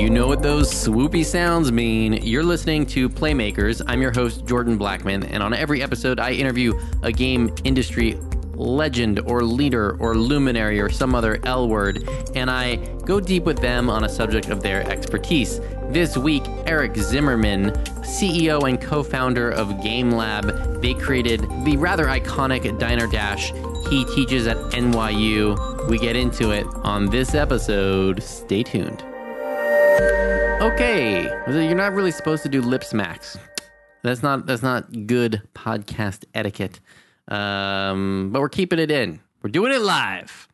You know what those swoopy sounds mean. You're listening to Playmakers. I'm your host, Jordan Blackman, and on every episode, I interview a game industry legend or leader or luminary or some other L word, and I go deep with them on a subject of their expertise. This week, Eric Zimmerman, CEO and co founder of Gamelab, they created the rather iconic Diner Dash. He teaches at NYU. We get into it on this episode. Stay tuned. Okay, you're not really supposed to do lip smacks. That's not that's not good podcast etiquette. Um, but we're keeping it in. We're doing it live.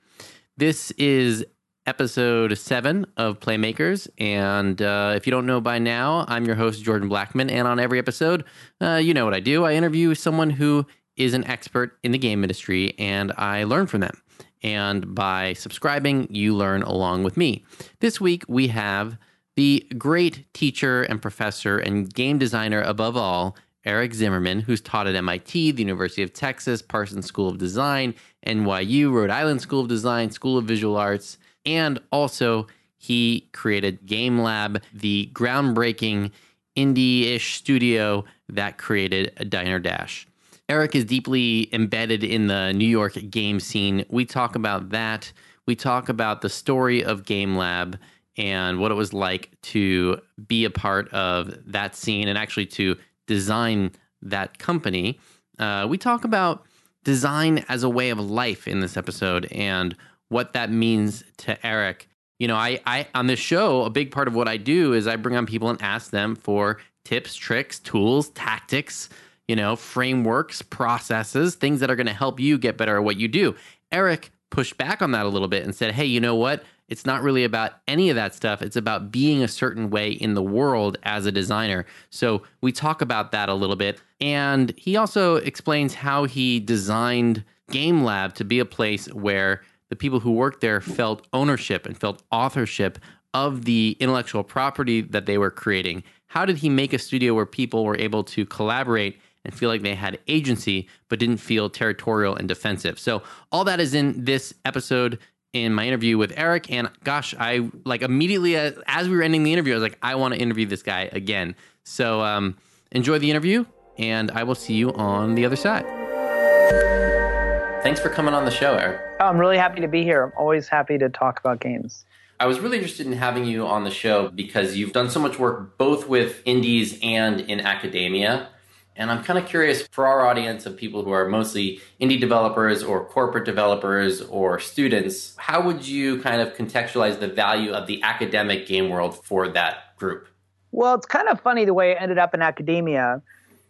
This is episode seven of Playmakers, and uh, if you don't know by now, I'm your host Jordan Blackman, and on every episode, uh, you know what I do. I interview someone who is an expert in the game industry, and I learn from them. And by subscribing, you learn along with me. This week we have the great teacher and professor and game designer above all, Eric Zimmerman, who's taught at MIT, the University of Texas, Parsons School of Design, NYU, Rhode Island School of Design, School of Visual Arts, and also he created Gamelab, the groundbreaking indie ish studio that created Diner Dash. Eric is deeply embedded in the New York game scene. We talk about that. We talk about the story of Gamelab and what it was like to be a part of that scene and actually to design that company. Uh, we talk about design as a way of life in this episode and what that means to Eric. You know, I, I on this show, a big part of what I do is I bring on people and ask them for tips, tricks, tools, tactics, you know, frameworks, processes, things that are going to help you get better at what you do. Eric pushed back on that a little bit and said, "Hey, you know what? It's not really about any of that stuff. It's about being a certain way in the world as a designer. So we talk about that a little bit. And he also explains how he designed Gamelab to be a place where the people who worked there felt ownership and felt authorship of the intellectual property that they were creating. How did he make a studio where people were able to collaborate and feel like they had agency, but didn't feel territorial and defensive? So, all that is in this episode in my interview with Eric. And gosh, I like immediately as, as we were ending the interview, I was like, I want to interview this guy again. So um, enjoy the interview, and I will see you on the other side. Thanks for coming on the show, Eric. Oh, I'm really happy to be here. I'm always happy to talk about games. I was really interested in having you on the show because you've done so much work both with indies and in academia. And I'm kind of curious for our audience of people who are mostly indie developers or corporate developers or students, how would you kind of contextualize the value of the academic game world for that group? Well, it's kind of funny the way I ended up in academia.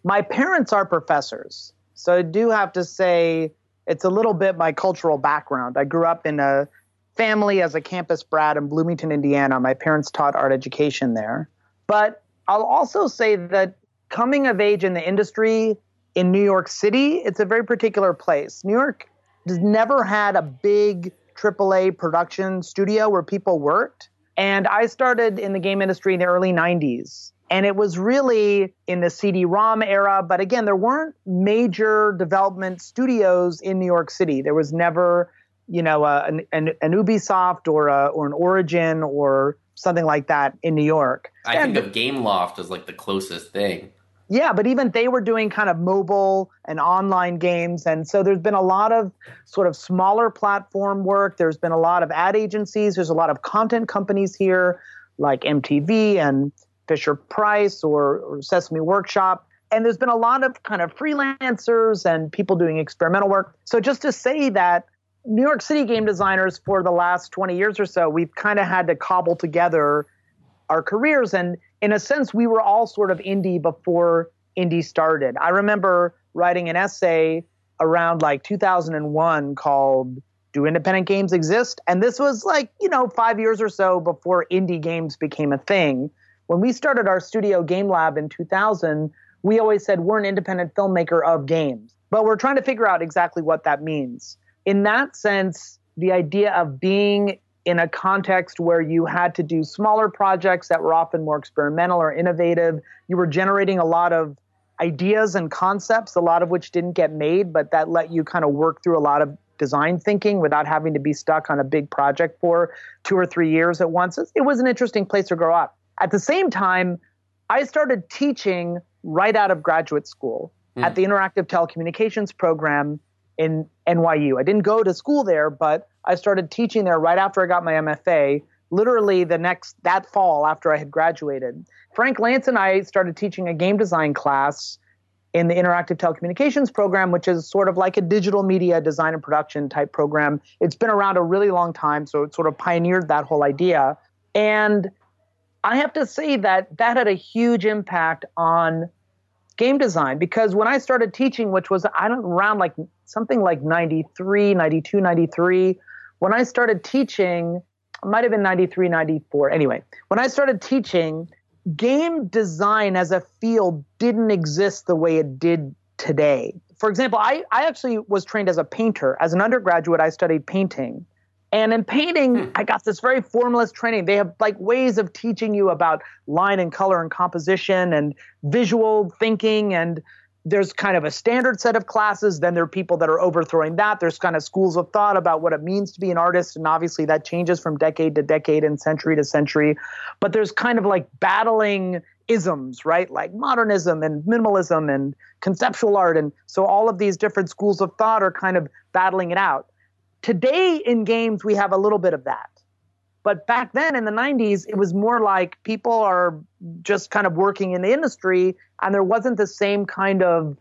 My parents are professors. So I do have to say it's a little bit my cultural background. I grew up in a family as a campus brat in Bloomington, Indiana. My parents taught art education there. But I'll also say that coming of age in the industry in New York City, it's a very particular place. New York has never had a big AAA production studio where people worked. And I started in the game industry in the early 90s. And it was really in the CD ROM era. But again, there weren't major development studios in New York City. There was never, you know, uh, a, an, an, Ubisoft or, a, or an Origin or something like that in New York. I and, think of Gameloft as like the closest thing. Yeah, but even they were doing kind of mobile and online games. And so there's been a lot of sort of smaller platform work. There's been a lot of ad agencies. There's a lot of content companies here like MTV and Fisher Price or, or Sesame Workshop. And there's been a lot of kind of freelancers and people doing experimental work. So just to say that New York City game designers for the last 20 years or so, we've kind of had to cobble together our careers. And in a sense, we were all sort of indie before indie started. I remember writing an essay around like 2001 called Do Independent Games Exist? And this was like, you know, five years or so before indie games became a thing. When we started our studio Gamelab in 2000, we always said we're an independent filmmaker of games. But we're trying to figure out exactly what that means. In that sense, the idea of being in a context where you had to do smaller projects that were often more experimental or innovative. You were generating a lot of ideas and concepts, a lot of which didn't get made, but that let you kind of work through a lot of design thinking without having to be stuck on a big project for two or three years at once. It was an interesting place to grow up. At the same time, I started teaching right out of graduate school mm. at the Interactive Telecommunications program in NYU. I didn't go to school there, but I started teaching there right after I got my MFA, literally the next that fall after I had graduated. Frank Lantz and I started teaching a game design class in the Interactive Telecommunications program, which is sort of like a digital media design and production type program. It's been around a really long time, so it sort of pioneered that whole idea. And I have to say that that had a huge impact on game design because when I started teaching, which was I don't around like something like 93, 92, 93, when I started teaching, might have been 93, 94. Anyway, when I started teaching, game design as a field didn't exist the way it did today. For example, I, I actually was trained as a painter. As an undergraduate, I studied painting. And in painting, hmm. I got this very formalist training. They have like ways of teaching you about line and color and composition and visual thinking and there's kind of a standard set of classes. Then there are people that are overthrowing that. There's kind of schools of thought about what it means to be an artist. And obviously that changes from decade to decade and century to century. But there's kind of like battling isms, right? Like modernism and minimalism and conceptual art. And so all of these different schools of thought are kind of battling it out. Today in games, we have a little bit of that. But back then in the 90s, it was more like people are just kind of working in the industry, and there wasn't the same kind of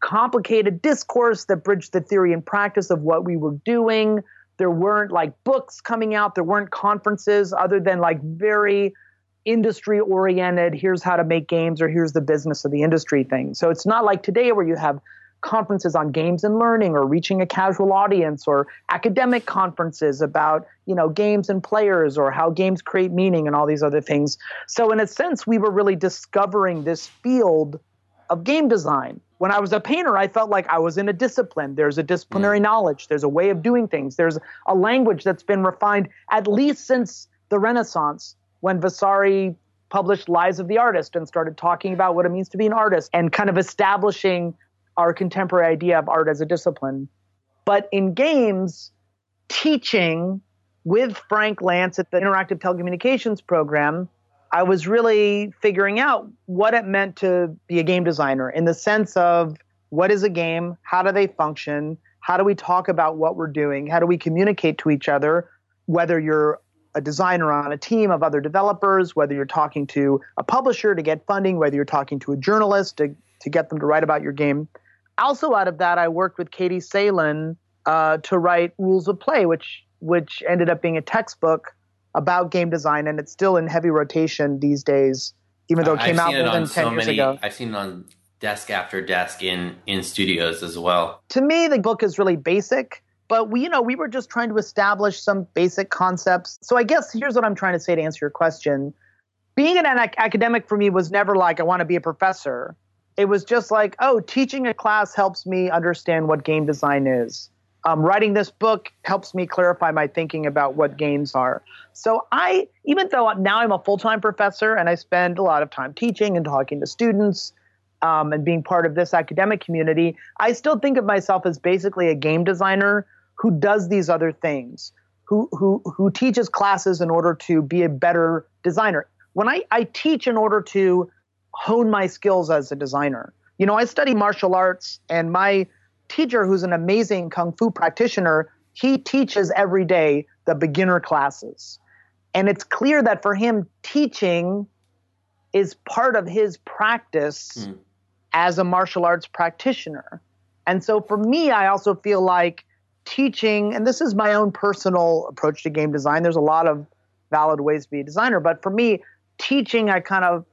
complicated discourse that bridged the theory and practice of what we were doing. There weren't like books coming out, there weren't conferences other than like very industry oriented, here's how to make games or here's the business of the industry thing. So it's not like today where you have conferences on games and learning or reaching a casual audience or academic conferences about you know games and players or how games create meaning and all these other things. So in a sense we were really discovering this field of game design. When i was a painter i felt like i was in a discipline. There's a disciplinary mm. knowledge. There's a way of doing things. There's a language that's been refined at least since the renaissance when vasari published lives of the artist and started talking about what it means to be an artist and kind of establishing our contemporary idea of art as a discipline. But in games, teaching with Frank Lantz at the Interactive Telecommunications program, I was really figuring out what it meant to be a game designer in the sense of what is a game? How do they function? How do we talk about what we're doing? How do we communicate to each other? Whether you're a designer on a team of other developers, whether you're talking to a publisher to get funding, whether you're talking to a journalist to, to get them to write about your game also out of that, I worked with Katie Salen uh, to write Rules of Play, which which ended up being a textbook about game design, and it's still in heavy rotation these days, even though it came out more than ten so years many, ago. I've seen it on desk after desk in in studios as well. To me, the book is really basic, but we, you know, we were just trying to establish some basic concepts. So I guess here's what I'm trying to say to answer your question. Being an academic for me was never like I want to be a professor it was just like, oh, teaching a class helps me understand what game design is. Um, writing this book helps me clarify my thinking about what games are. So I, even though now I'm a full-time professor and I spend a lot of time teaching and talking to students um, and being part of this academic community, I still think of myself as basically a game designer who does these other things, who who who teaches classes in order to be a better designer. When I, I teach in order to hone my skills as a designer. You know, I study martial arts, and my teacher, who's an amazing kung fu practitioner, he teaches every day the beginner classes. And it's clear that for him, teaching is part of his practice mm. as a martial arts practitioner. And so for me, I also feel like teaching, and this is my own personal approach to game design, there's a lot of valid ways to be a designer, but for me, teaching, I kind of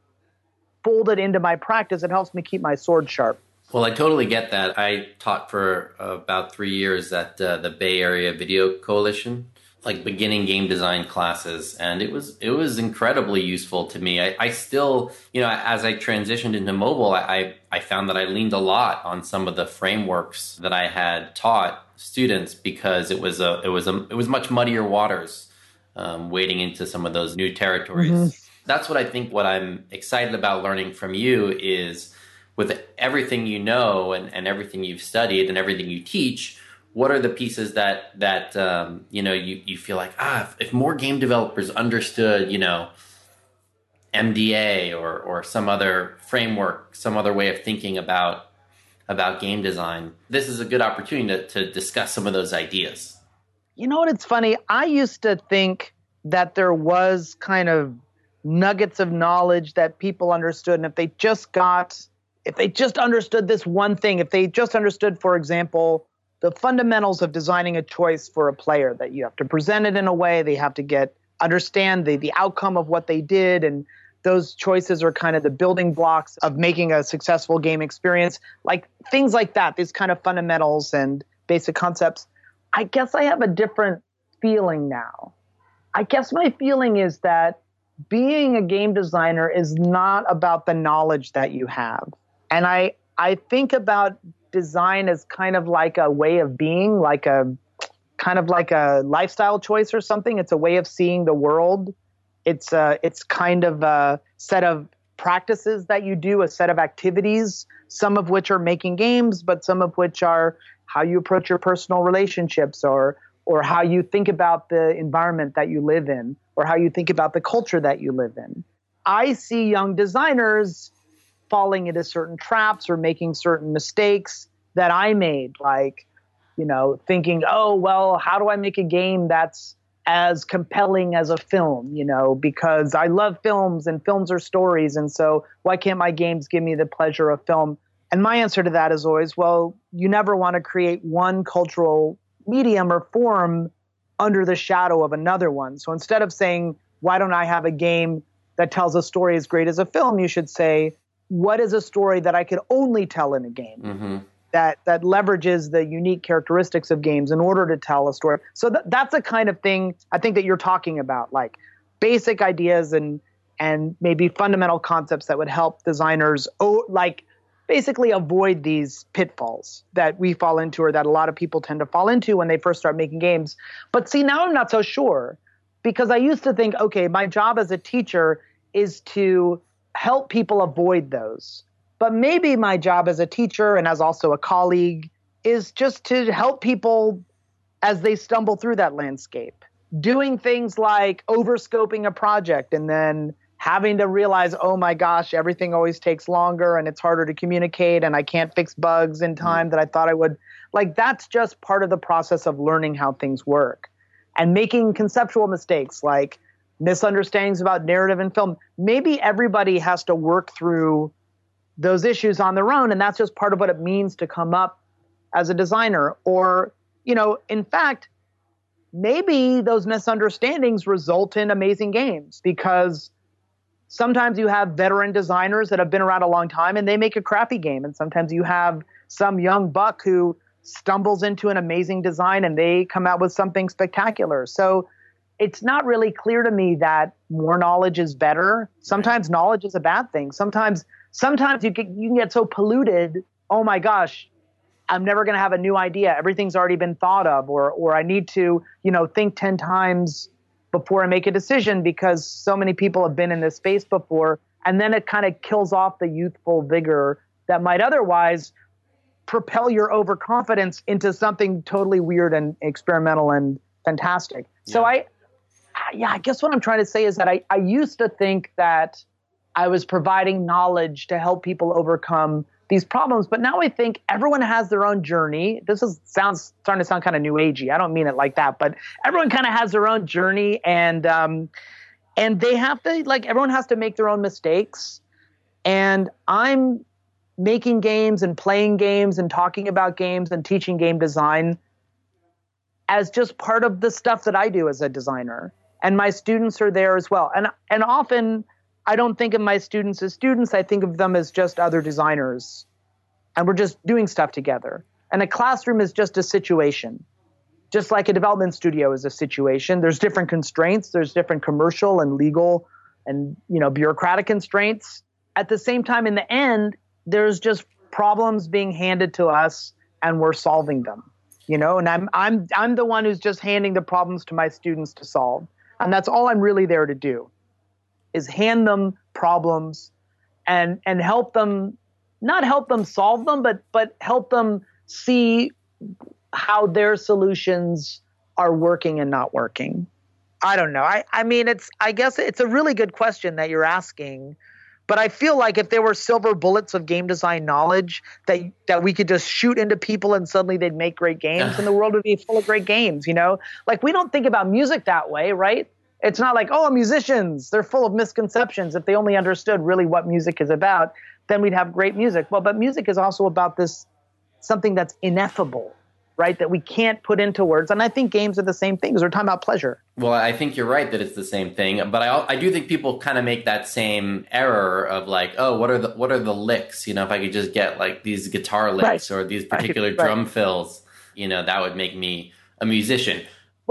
fold it into my practice. It helps me keep my sword sharp. Well, I totally get that. I taught for uh, about three years at uh, the Bay Area Video Coalition, like beginning game design classes, and it was it was incredibly useful to me. I, I still, you know, as I transitioned into mobile, I, I found that I leaned a lot on some of the frameworks that I had taught students because it was a it was a it was much muddier waters, um, wading into some of those new territories. Mm-hmm that's what I think what I'm excited about learning from you is with everything you know and, and everything you've studied and everything you teach, what are the pieces that that um, you know you, you feel like ah if, if more game developers understood you know MDA or or some other framework, some other way of thinking about about game design. This is a good opportunity to, to discuss some of those ideas. You know what? It's funny. I used to think that there was kind of nuggets of knowledge that people understood, and if they just got, if they just understood this one thing, if they just understood, for example, the fundamentals of designing a choice for a player, that you have to present it in a way, they have to get understand the the outcome of what they did. And those choices are kind of the building blocks of making a successful game experience. Like things like that these kind of fundamentals and basic concepts. I guess i have a different feeling now. I guess my feeling is that being a game designer is not about the knowledge that you have. And i i think about design as kind of like a way of being like a kind of like a lifestyle choice or something. It's a way of seeing the world. It's a, it's kind of a set of practices that you do, a set of activities, some of which are making games, but some of which are how you approach your personal relationships or or how you think about the environment that you live in or how you think about the culture that you live in. I see young designers falling into certain traps or making certain mistakes that I made like you know thinking oh well how do I make a game that's as compelling as a film, you know, because I love films and films are stories. And so why can't my games give me the pleasure of film? And my answer to that is always, well, you never want to create one cultural medium or form under the shadow of another one. So instead of saying, why don't I have a game that tells a story as great as a film, you should say, what is a story that I could only tell in a game? Mm-hmm that that leverages the unique characteristics of games in order to tell a story. So th- that's the kind of thing I think that you're talking about, like basic ideas and and maybe fundamental concepts that would help designers oh, like basically avoid these pitfalls that we fall into or that a lot of people tend to fall into when they first start making games. But see, now I'm not so sure because I used to think, okay, my job as a teacher is to help people avoid those but maybe my job as a teacher and as also a colleague is just to help people as they stumble through that landscape. Doing things like overscoping a project and then having to realize, oh my gosh, everything always takes longer and it's harder to communicate and I can't fix bugs in mm-hmm. time that I thought I would. Like, that's just part of the process of learning how things work and making conceptual mistakes like misunderstandings about narrative and film. Maybe everybody has to work through those issues on their own. And that's just part of what it means to come up as a designer. Or, you know, in fact, maybe those misunderstandings result in amazing games because sometimes you have veteran designers that have been around a long time and they make a crappy game. And sometimes you have some young buck who stumbles into an amazing design and they come out with something spectacular. So it's not really clear to me that more knowledge is better. Sometimes knowledge is a bad thing. Sometimes sometimes you get you can get so polluted. Oh my gosh, I'm never going to have a new idea. Everything's already been thought of, or or I need to you know think ten times before I make a decision because so many people have been in this space before, and then it kind of kills off the youthful vigor that might otherwise propel your overconfidence into something totally weird and experimental and fantastic. Yeah. So I, yeah, I guess what I'm trying to say is that I, I used to think that I was providing knowledge to help people overcome these problems. But now I think everyone has their own journey. This is sounds starting to sound kind of new agey. I don't mean it like that, but everyone kind of has their own journey, and um, and they have to like everyone has to make their own mistakes. And I'm making games and playing games and talking about games and teaching game design as just part of the stuff that I do as a designer. And my students are there as well. And and often I don't think of my students as students. I think of them as just other designers. And we're just doing stuff together. And a classroom is just a situation. Just like a development studio is a situation. There's different constraints, there's different commercial and legal and you know bureaucratic constraints. At the same time in the end, there's just problems being handed to us and we're solving them. You know, and I'm I'm I'm the one who's just handing the problems to my students to solve. And that's all I'm really there to do is hand them problems and and help them not help them solve them but but help them see how their solutions are working and not working. I don't know. I, I mean, it's, I guess it's a really good question that you're asking. But I feel like if there were silver bullets of game design knowledge that that we could just shoot into people and suddenly they'd make great games and the world would be full of great games, you know? Like we don't think about music that way, right? It's not like, oh, musicians, they're full of misconceptions. If they only understood really what music is about, then we'd have great music. Well, but music is also about this something that's ineffable, right? That we can't put into words. And I think games are the same thing because we're talking about pleasure. Well, I think you're right that it's the same thing, but I I do think people kind of make that same error of like, oh, what are the what are the licks? You know, if I could just get like these guitar licks right. or these particular right. drum fills, you know, that would make me a musician.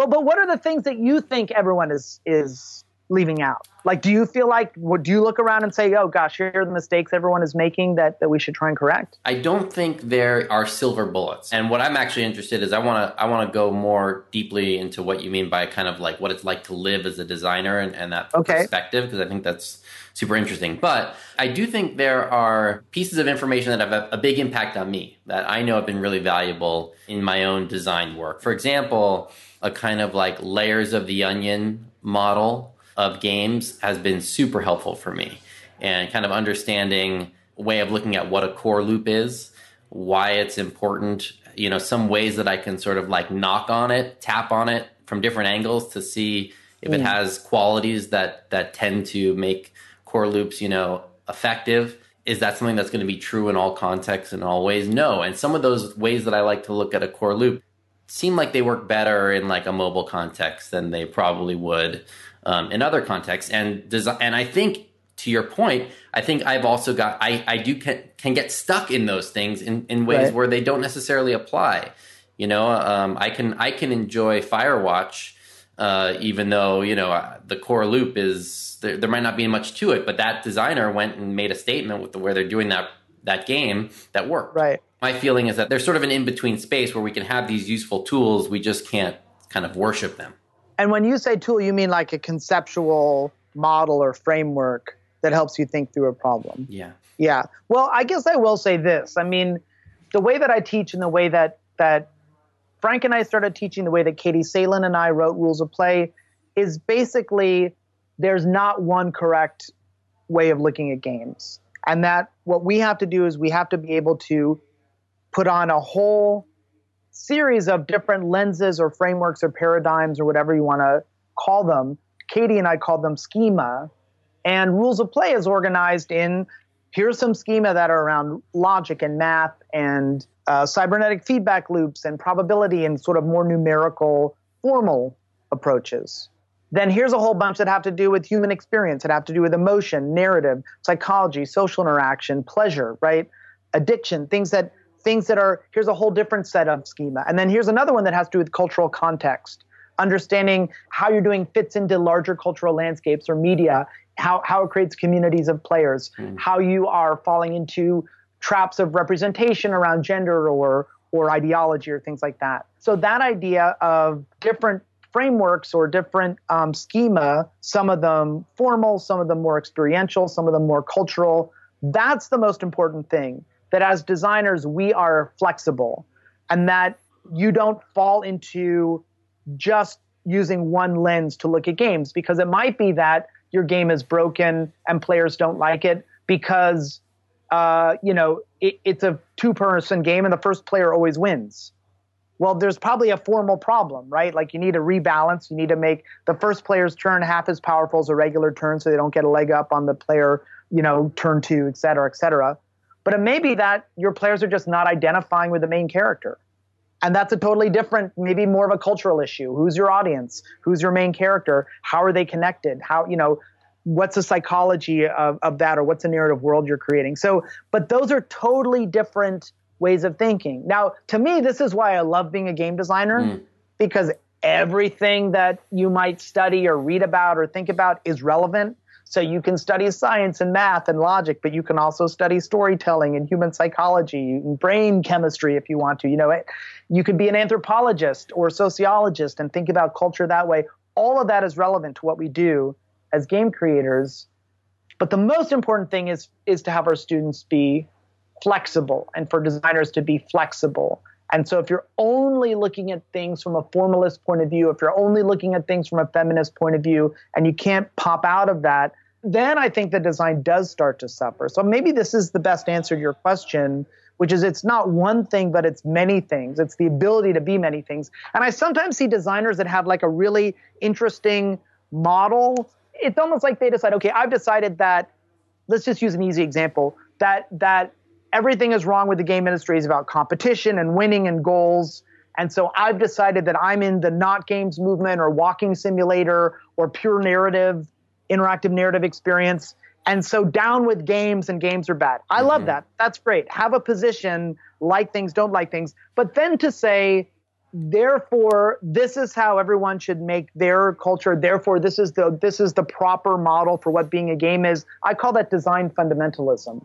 Well, but what are the things that you think everyone is is leaving out? Like, do you feel like, do you look around and say, oh gosh, here are the mistakes everyone is making that, that we should try and correct? I don't think there are silver bullets. And what I'm actually interested is I want to, I want to go more deeply into what you mean by kind of like what it's like to live as a designer and, and that okay. perspective, because I think that's super interesting. But I do think there are pieces of information that have a, a big impact on me that I know have been really valuable in my own design work. For example, a kind of like layers of the onion model of games has been super helpful for me and kind of understanding way of looking at what a core loop is, why it's important, you know, some ways that I can sort of like knock on it, tap on it from different angles to see if mm. it has qualities that that tend to make core loops, you know, effective. Is that something that's going to be true in all contexts and all ways? No. And some of those ways that I like to look at a core loop seem like they work better in like a mobile context than they probably would um, in other contexts. And design, and I think to your point, I think I've also got I I do can, can get stuck in those things in in ways right. where they don't necessarily apply. You know, um, I can I can enjoy Firewatch. Uh, even though you know uh, the core loop is there, there, might not be much to it, but that designer went and made a statement with the where they're doing that that game that worked. Right. My feeling is that there's sort of an in between space where we can have these useful tools, we just can't kind of worship them. And when you say tool, you mean like a conceptual model or framework that helps you think through a problem. Yeah. Yeah. Well, I guess I will say this. I mean, the way that I teach and the way that that Frank and I started teaching, the way that Katie Salen and I wrote rules of play is basically there's not one correct way of looking at games. And that what we have to do is we have to be able to put on a whole series of different lenses or frameworks or paradigms or whatever you want to call them. Katie and I called them schema. And rules of play is organized in here's some schema that are around logic and math and uh, cybernetic feedback loops and probability and sort of more numerical, formal approaches. Then here's a whole bunch that have to do with human experience, that have to do with emotion, narrative, psychology, social interaction, pleasure, right? Addiction, things that things that are here's a whole different set of schema. And then here's another one that has to do with cultural context, understanding how you're doing fits into larger cultural landscapes or media, how, how it creates communities of players, mm. how you are falling into traps of representation around gender or or ideology or things like that. So that idea of different frameworks or different um, schema, some of them formal, some of them more experiential, some of them more cultural. That's the most important thing that as designers, we are flexible and that you don't fall into just using one lens to look at games because it might be that your game is broken and players don't like it because uh, you know it, it's a two-person game and the first player always wins. Well there's probably a formal problem right? Like you need to rebalance. You need to make the first player's turn half as powerful as a regular turn so they don't get a leg up on the player you know turn two et cetera et cetera but it may be that your players are just not identifying with the main character. And that's a totally different, maybe more of a cultural issue. Who's your audience? Who's your main character? How are they connected? How, you know, what's the psychology of, of that or what's the narrative world you're creating? So, but those are totally different ways of thinking. Now, to me, this is why I love being a game designer mm. because everything that you might study or read about or think about is relevant so you can study science and math and logic, but you can also study storytelling and human psychology and brain chemistry if you want to. You know, it, you could be an anthropologist or sociologist and think about culture that way. All of that is relevant to what we do as game creators. But the most important thing is is to have our students be flexible and for designers to be flexible And so if you're only looking at things from a formalist point of view, if you're only looking at things from a feminist point of view, and you can't pop out of that, then I think the design does start to suffer. So maybe this is the best answer to your question, which is it's not one thing, but it's many things. It's the ability to be many things. And I sometimes see designers that have like a really interesting model. It's almost like they decide, okay, I've decided that, let's just use an easy example, that that everything is wrong with the game industry is about competition and winning and goals. And so I've decided that I'm in the not games movement or walking simulator or pure narrative interactive narrative experience. And so down with games and games are bad. I mm-hmm. love that. That's great. Have a position, like things, don't like things. But then to say, therefore, this is how everyone should make their culture. Therefore, this is the this is the proper model for what being a game is. I call that design fundamentalism.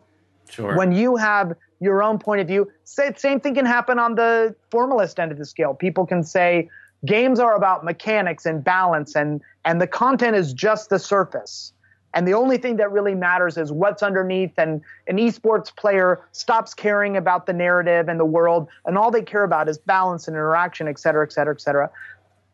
Sure. When you have your own point of view, same thing can happen on the formalist end of the scale. People can say, games are about mechanics and balance and and the content is just the surface and the only thing that really matters is what's underneath and an esports player stops caring about the narrative and the world and all they care about is balance and interaction et cetera et cetera et cetera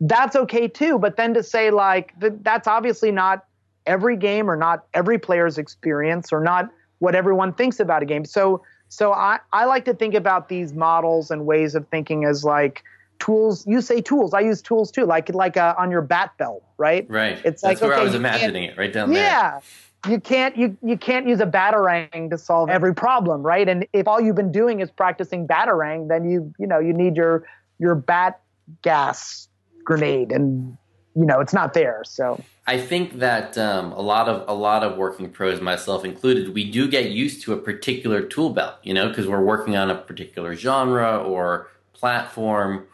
that's okay too but then to say like that's obviously not every game or not every player's experience or not what everyone thinks about a game. So so i, I like to think about these models and ways of thinking as like tools. You say tools. I use tools too like like uh, on your bat belt right? Right. It's That's like where okay, i was imagining it right down there. Yeah. You can't you you can't use a batarang to solve every problem right? And if all you've been doing is practicing batarang then you you know you need your your bat gas grenade and you know it's not there so i think that um, a lot of a lot of working pros myself included we do get used to a particular tool belt you know because we're working on a particular genre or platform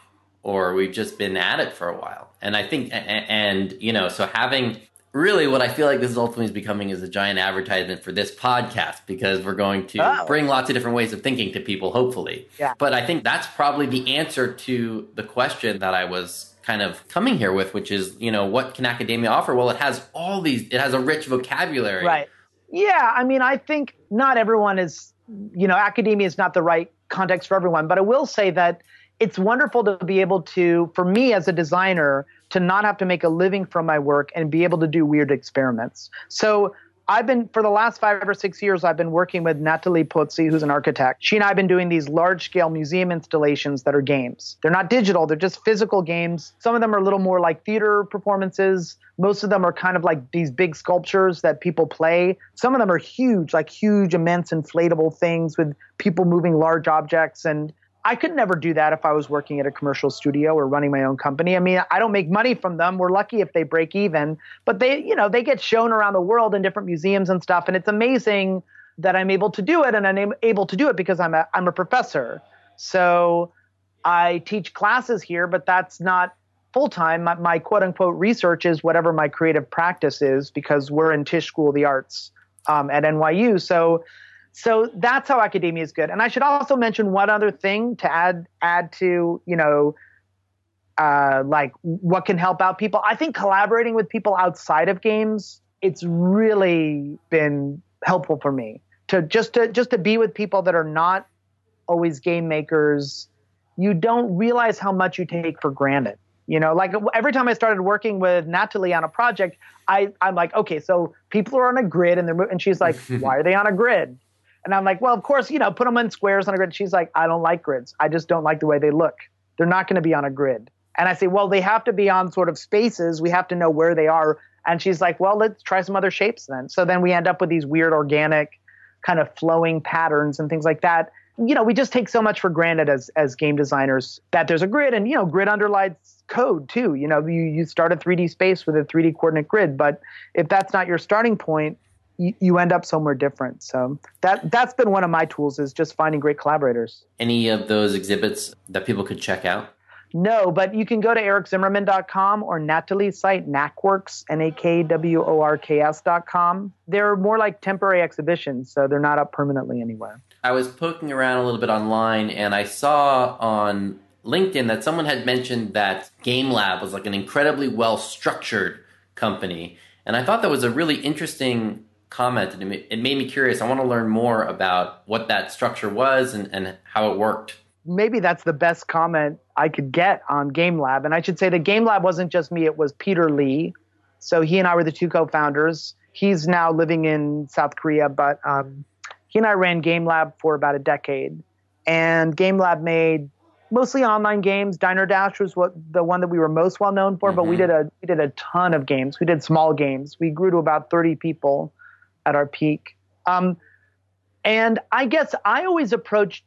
or we've just been at it for a while. And I think, and, you know, so having really what I feel like this is ultimately becoming is a giant advertisement for this podcast because we're going to oh. bring lots of different ways of thinking to people, hopefully. Yeah. But I think that's probably the answer to the question that I was kind of coming here with, which is, you know, what can academia offer? Well, it has all these, it has a rich vocabulary. Right. Yeah. I mean, I think not everyone is, you know, academia is not the right context for everyone, but I will say that it's wonderful to be able to, for me as a designer, to not have to make a living from my work and be able to do weird experiments. So I've been, for the last five or six years, I've been working with Natalie Pozzi, who's an architect. She and I have been doing these large scale museum installations that are games. They're not digital, they're just physical games. Some of them are a little more like theater performances. Most of them are kind of like these big sculptures that people play. Some of them are huge, like huge, immense, inflatable things with people moving large objects. And I could never do that if I was working at a commercial studio or running my own company. I mean, I don't make money from them. We're lucky if they break even, but they, you know, they get shown around the world in different museums and stuff. And it's amazing that I'm able to do it. And I'm able to do it because I'm a, I'm a professor. So I teach classes here, but that's not full time. My, my quote unquote research is whatever my creative practice is because we're in Tisch School of the Arts um, at NYU. So, so that's how academia is good. And I should also mention one other thing to add add to you know uh, like what can help out people. I think collaborating with people outside of games it's really been helpful for me to just to just to be with people that are not always game makers. You don't realize how much you take for granted. You know, like every time I started working with Natalie on a project, I, I'm like, okay, so people are on a grid and they're, and she's like, why are they on a grid? And I'm like, well, of course, you know, put them in squares on a grid. She's like, I don't like grids. I just don't like the way they look. They're not going to be on a grid. And I say, well, they have to be on sort of spaces. We have to know where they are. And she's like, well, let's try some other shapes then. So then we end up with these weird organic kind of flowing patterns and things like that. You know, we just take so much for granted as as game designers that there's a grid and you know, grid underlies code too. You know, you, you start a 3D space with a 3D coordinate grid, but if that's not your starting point, you, you end up somewhere different. So that that's been one of my tools is just finding great collaborators. Any of those exhibits that people could check out? No, but you can go to ericzimmerman.com or Natalie's site, Nakworks, N-A-K-W-O-R-K-S.com. They're more like temporary exhibitions, so they're not up permanently anywhere. I was poking around a little bit online, and I saw on LinkedIn that someone had mentioned that Gamelab was like an incredibly well-structured company. And I thought that was a really interesting comment and it made me curious. I want to learn more about what that structure was and, and how it worked. maybe that's the best comment I could get on Gamelab. And I should say the Gamelab wasn't just me, it was Peter Lee. So he and I were the two co-founders. He's now living in South Korea, but um, he and I ran Gamelab for about a decade. And Gamelab made mostly online games. Diner Dash was what the one that we were most well known for, mm-hmm. but we mm-hmm. did a we did a ton of games. We did small games. We grew to about 30 people at our peak. Um, and I guess I always approached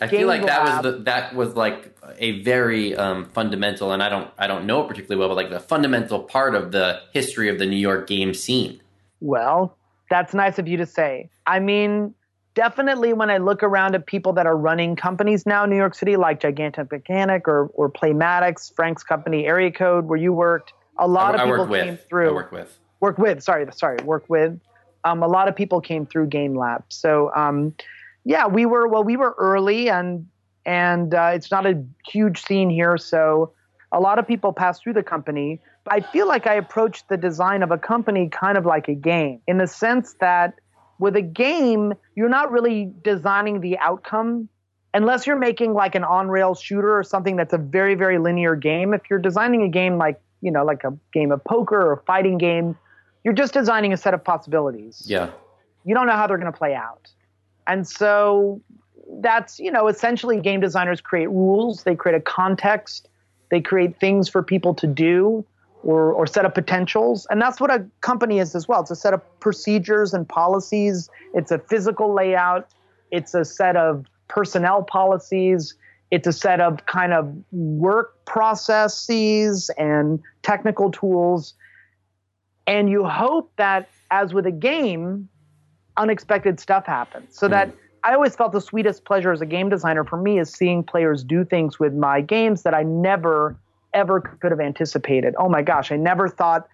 I feel like that was the, that was like a very um, fundamental, and I don't I don't know it particularly well, but like the fundamental part of the history of the New York game scene. Well, that's nice of you to say. I mean, definitely when I look around at people that are running companies now in New York City, like Gigantic Mechanic or or Playmatics, Frank's company, Area Code, where you worked, a lot I, of people came with. through. I work with. Work with. Sorry, sorry. Work with. Um, a lot of people came through Gamelab. So. Um, yeah, we were well, we were early, and and uh, it's not a huge scene here, so a lot of people pass through the company. But I feel like I approached the design of a company kind of like a game, in the sense that with a game, you're not really designing the outcome unless you're making like an on-rail shooter or something that's a very very linear game. If you're designing a game like you know like a game of poker or fighting game, you're just designing a set of possibilities. Yeah. You don't know how they're going to play out. And so that's, you know, essentially game designers create rules, they create a context, they create things for people to do or, or set up potentials. And that's what a company is as well. It's a set of procedures and policies, it's a physical layout, it's a set of personnel policies, it's a set of kind of work processes and technical tools. And you hope that, as with a game, unexpected stuff happens. So mm. that I always felt the sweetest pleasure as a game designer for me is seeing players do things with my games that I never ever could have anticipated. Oh my gosh, I never thought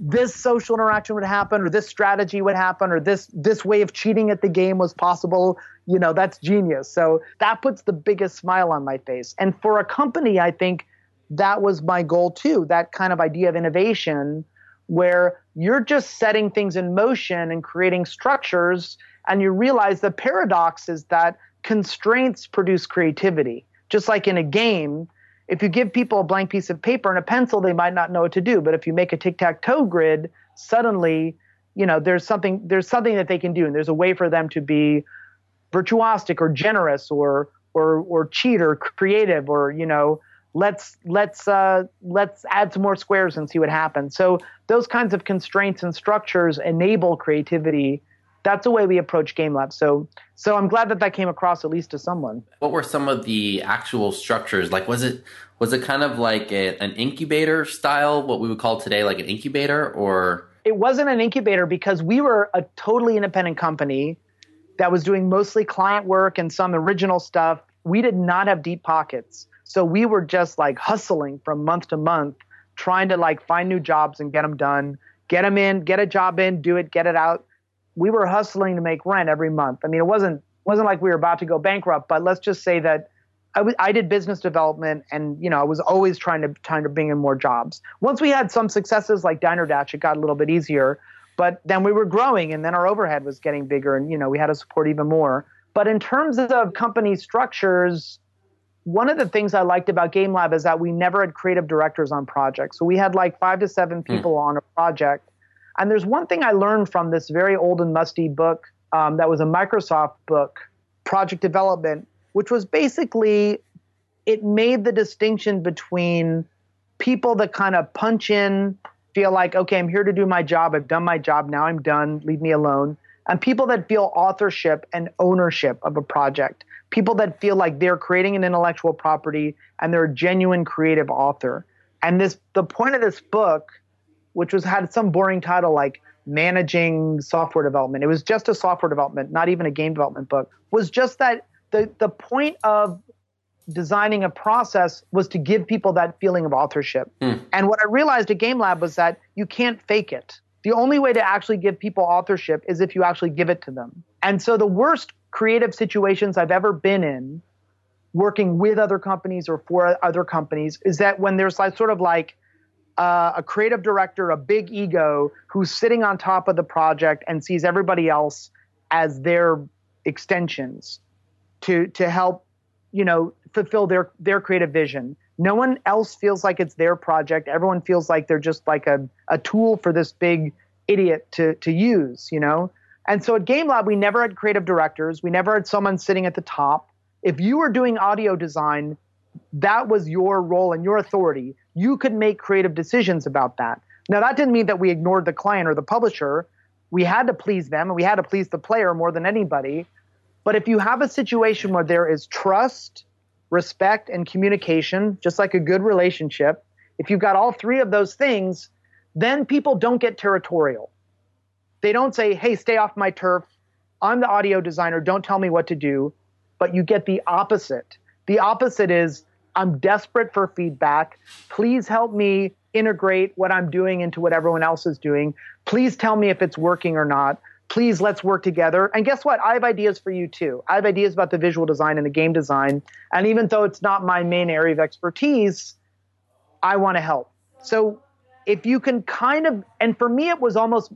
this social interaction would happen or this strategy would happen or this this way of cheating at the game was possible you know that's genius so that puts the biggest smile on my face and for a company i think that was my goal too that kind of idea of innovation where you're just setting things in motion and creating structures and you realize the paradox is that constraints produce creativity. Just like in a game if you give people a blank piece of paper and a pencil they might not know what to do. But if you make a tic-tac-toe grid suddenly you know there's something there's something that they can do and there's a way for them to be virtuosic or generous or or or cheat or creative or you know let's let's uh, let's add some more squares and see what happens. So those kinds of constraints and structures enable creativity. That's the way we approach Gamelab. So so I'm glad that that came across at least to someone. What were some of the actual structures? Like was it was it kind of like a, an incubator style, what we would call today like an incubator, or it wasn't an incubator because we were a totally independent company that was doing mostly client work and some original stuff. We did not have deep pockets. So we were just like hustling from month to month, trying to like find new jobs and get them done, get them in, get a job in, do it, get it out. We were hustling to make rent every month. I mean, it wasn't wasn't like we were about to go bankrupt, but let's just say that I, w- I did business development and you know I was always trying to trying to bring in more jobs. Once we had some successes like Diner Dash, it got a little bit easier. But then we were growing, and then our overhead was getting bigger, and you know we had to support even more. But in terms of company structures, one of the things I liked about Gamelab is that we never had creative directors on projects. So we had like five to seven hmm. people mm. on a project. And there's one thing I learned from this very old and musty book um, that was a Microsoft book, Project Development, which was basically it made the distinction between people that kind of punch in, feel like, okay, I'm here to do my job. I've done my job. Now I'm done. Leave me alone. And people that feel authorship and ownership of a project people that feel like they're creating an intellectual property and they're a genuine creative author. And this the point of this book, which was had some boring title like managing software development. It was just a software development, not even a game development book. Was just that the the point of designing a process was to give people that feeling of authorship. Mm. And what I realized at Gamelab was that you can't fake it. The only way to actually give people authorship is if you actually give it to them. And so the worst creative situations I've ever been in working with other companies or for other companies is that when there's like sort of like uh, a creative director, a big ego who's sitting on top of the project and sees everybody else as their extensions to to help you know, fulfill their their creative vision. No one else feels like it's their project. Everyone feels like they're just like a, a tool for this big idiot to to use, you know? And so at Gamelab, we never had creative directors. We never had someone sitting at the top. If you were doing audio design, that was your role and your authority. You could make creative decisions about that. Now, that didn't mean that we ignored the client or the publisher. We had to please them and we had to please the player more than anybody. But if you have a situation where there is trust, respect, and communication, just like a good relationship, if you've got all three of those things, then people don't get territorial. They don't say, hey, stay off my turf. I'm the audio designer. Don't tell me what to do. But you get the opposite. The opposite is, I'm desperate for feedback. Please help me integrate what I'm doing into what everyone else is doing. Please tell me if it's working or not. Please let's work together. And guess what? I have ideas for you too. I have ideas about the visual design and the game design. And even though it's not my main area of expertise, I want to help. So if you can kind of, and for me, it was almost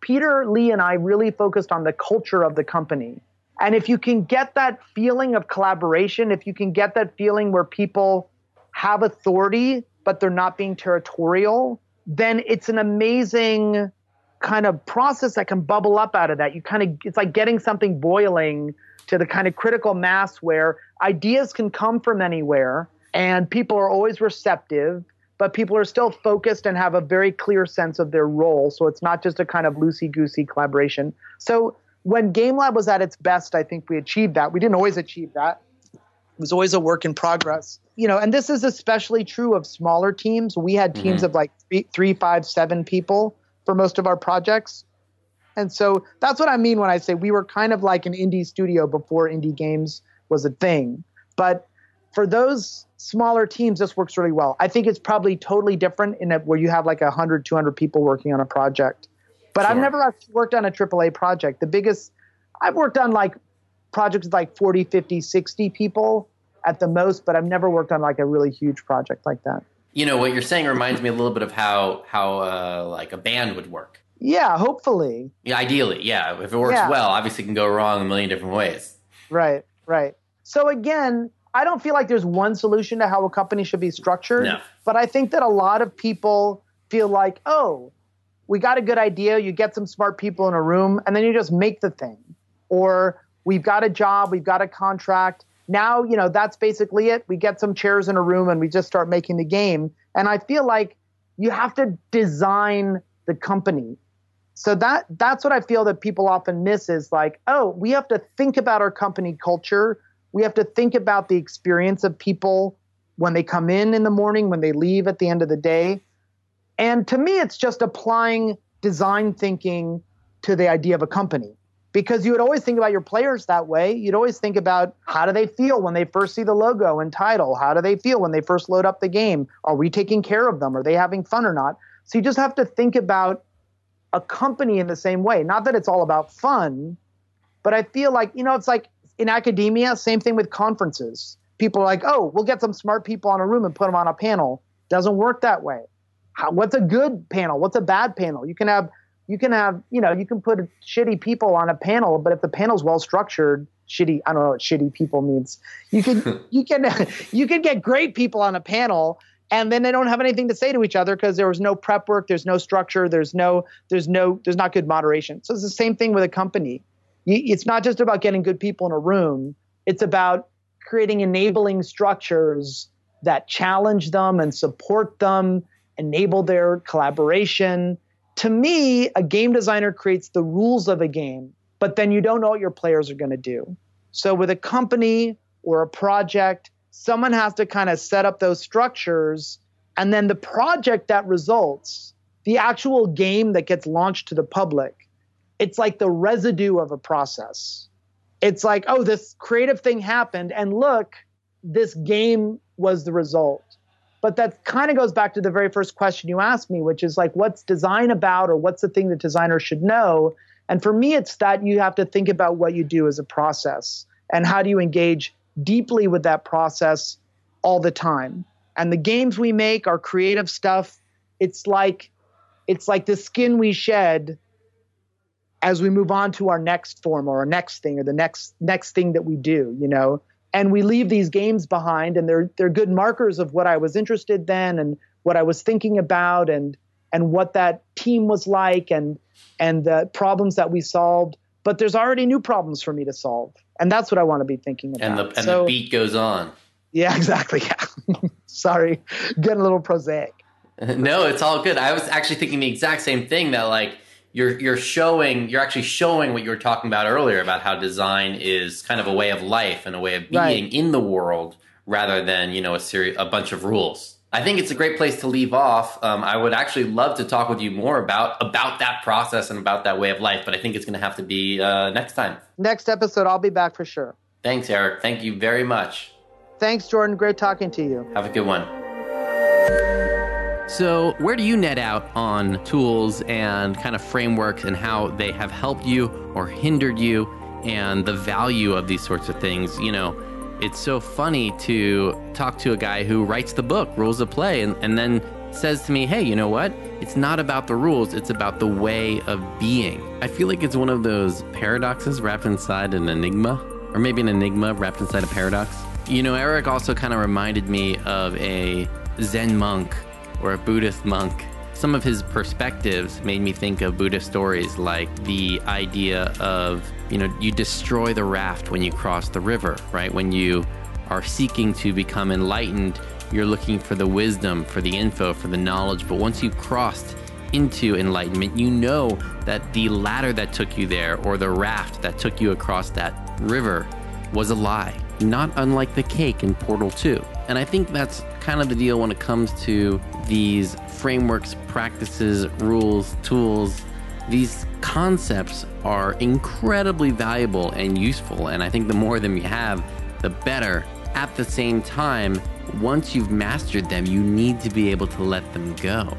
Peter Lee and I really focused on the culture of the company. And if you can get that feeling of collaboration, if you can get that feeling where people have authority, but they're not being territorial, then it's an amazing kind of process that can bubble up out of that. You kind of, it's like getting something boiling to the kind of critical mass where ideas can come from anywhere and people are always receptive but people are still focused and have a very clear sense of their role. So it's not just a kind of loosey goosey collaboration. So when Gamelab was at its best, I think we achieved that. We didn't always achieve that. It was always a work in progress. You know, and this is especially true of smaller teams. We had teams mm-hmm. of like three, three, five, seven people for most of our projects. And so that's what I mean when I say we were kind of like an indie studio before indie games was a thing. But for those smaller teams, this works really well. I think it's probably totally different in a, where you have like 100, 200 people working on a project. But sure. I've never worked on a AAA project. The biggest, I've worked on like projects with like 40, 50, 60 people at the most, but I've never worked on like a really huge project like that. You know, what you're saying reminds me a little bit of how, how uh, like a band would work. Yeah, hopefully. Yeah, ideally, yeah. If it works yeah. well, obviously it can go wrong a million different ways. Right, right. So again, I don't feel like there's one solution to how a company should be structured. No. But I think that a lot of people feel like, oh, we got a good idea. You get some smart people in a room, and then you just make the thing. Or we've got a job, we've got a contract. Now, you know, that's basically it. We get some chairs in a room and we just start making the game. And I feel like you have to design the company. So that that's what I feel that people often miss is like, oh, we have to think about our company culture we have to think about the experience of people when they come in in the morning, when they leave at the end of the day. And to me, it's just applying design thinking to the idea of a company because you would always think about your players that way. You'd always think about how do they feel when they first see the logo and title? How do they feel when they first load up the game? Are we taking care of them? Are they having fun or not? So you just have to think about a company in the same way. Not that it's all about fun, but I feel like, you know, it's like in academia, same thing with conferences. People are like, oh, we'll get some smart people on a room and put them on a panel. Doesn't work that way. How, what's a good panel? What's a bad panel? You can have you can have you know you can put shitty people on a panel, but if the panel's well structured, shitty I don't know what shitty people means. You can you can you can get great people on a panel and then they don't have anything to say to each other because there was no prep work there's no structure there's no there's no there's not good moderation so it's the same thing with a company it's not just about getting good people in a room. It's about creating enabling structures that challenge them and support them enable their collaboration. To me a game designer creates the rules of a game but then you don't know what your players are going to do. So with a company or a project someone has to kind of set up those structures and then the project that results the actual game that gets launched to the public it's like the residue of a process. It's like, oh, this creative thing happened, and look, this game was the result. But that kind of goes back to the very first question you asked me, which is like, what's design about, or what's the thing that designers should know? And for me, it's that you have to think about what you do as a process and how do you engage deeply with that process all the time. And the games we make, our creative stuff, it's like it's like the skin we shed as we move on to our next form or our next thing or the next next thing that we do you know? And we leave these games behind and they're they're good markers of what I was interested then and what I was thinking about and and what that team was like and and the problems that we solved. But there's already new problems for me to solve. And that's what I want to be thinking about. and the and so, the beat goes on. Yeah exactly yeah. Sorry getting a little prosaic. No it's all good. I was actually thinking the exact same thing that like you're you're showing you're actually showing what you were talking about earlier about how design is kind of a way of life and a way of being right. in the world rather than you know a series a bunch of rules. I think it's a great place to leave off. Um, I would actually love to talk with you more about about that process and about that way of life, but I think it's going to have to be uh, next time. Next episode, I'll be back for sure. Thanks, Eric. Thank you very much. Thanks, Jordan. Great talking to you. Have a good one. So, where do you net out on tools and kind of frameworks and how they have helped you or hindered you and the value of these sorts of things? You know, it's so funny to talk to a guy who writes the book, Rules of Play, and, and then says to me, hey, you know what? It's not about the rules, it's about the way of being. I feel like it's one of those paradoxes wrapped inside an enigma, or maybe an enigma wrapped inside a paradox. You know, Eric also kind of reminded me of a Zen monk or a Buddhist monk. Some of his perspectives made me think of Buddhist stories like the idea of, you know, you destroy the raft when you cross the river, right? When you are seeking to become enlightened, you're looking for the wisdom, for the info, for the knowledge. But once you've crossed into enlightenment, you know that the ladder that took you there or the raft that took you across that river was a lie, not unlike the cake in Portal 2. And I think that's kind of the deal when it comes to these frameworks, practices, rules, tools. These concepts are incredibly valuable and useful. And I think the more of them you have, the better. At the same time, once you've mastered them, you need to be able to let them go.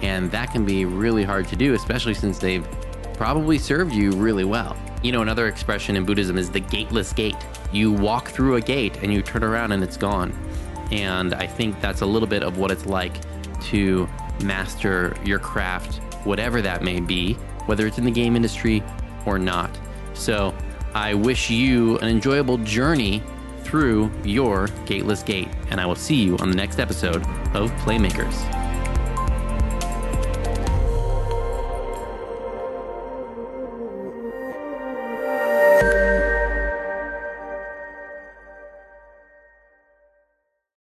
And that can be really hard to do, especially since they've probably served you really well. You know, another expression in Buddhism is the gateless gate. You walk through a gate and you turn around and it's gone. And I think that's a little bit of what it's like to master your craft, whatever that may be, whether it's in the game industry or not. So I wish you an enjoyable journey through your gateless gate, and I will see you on the next episode of Playmakers.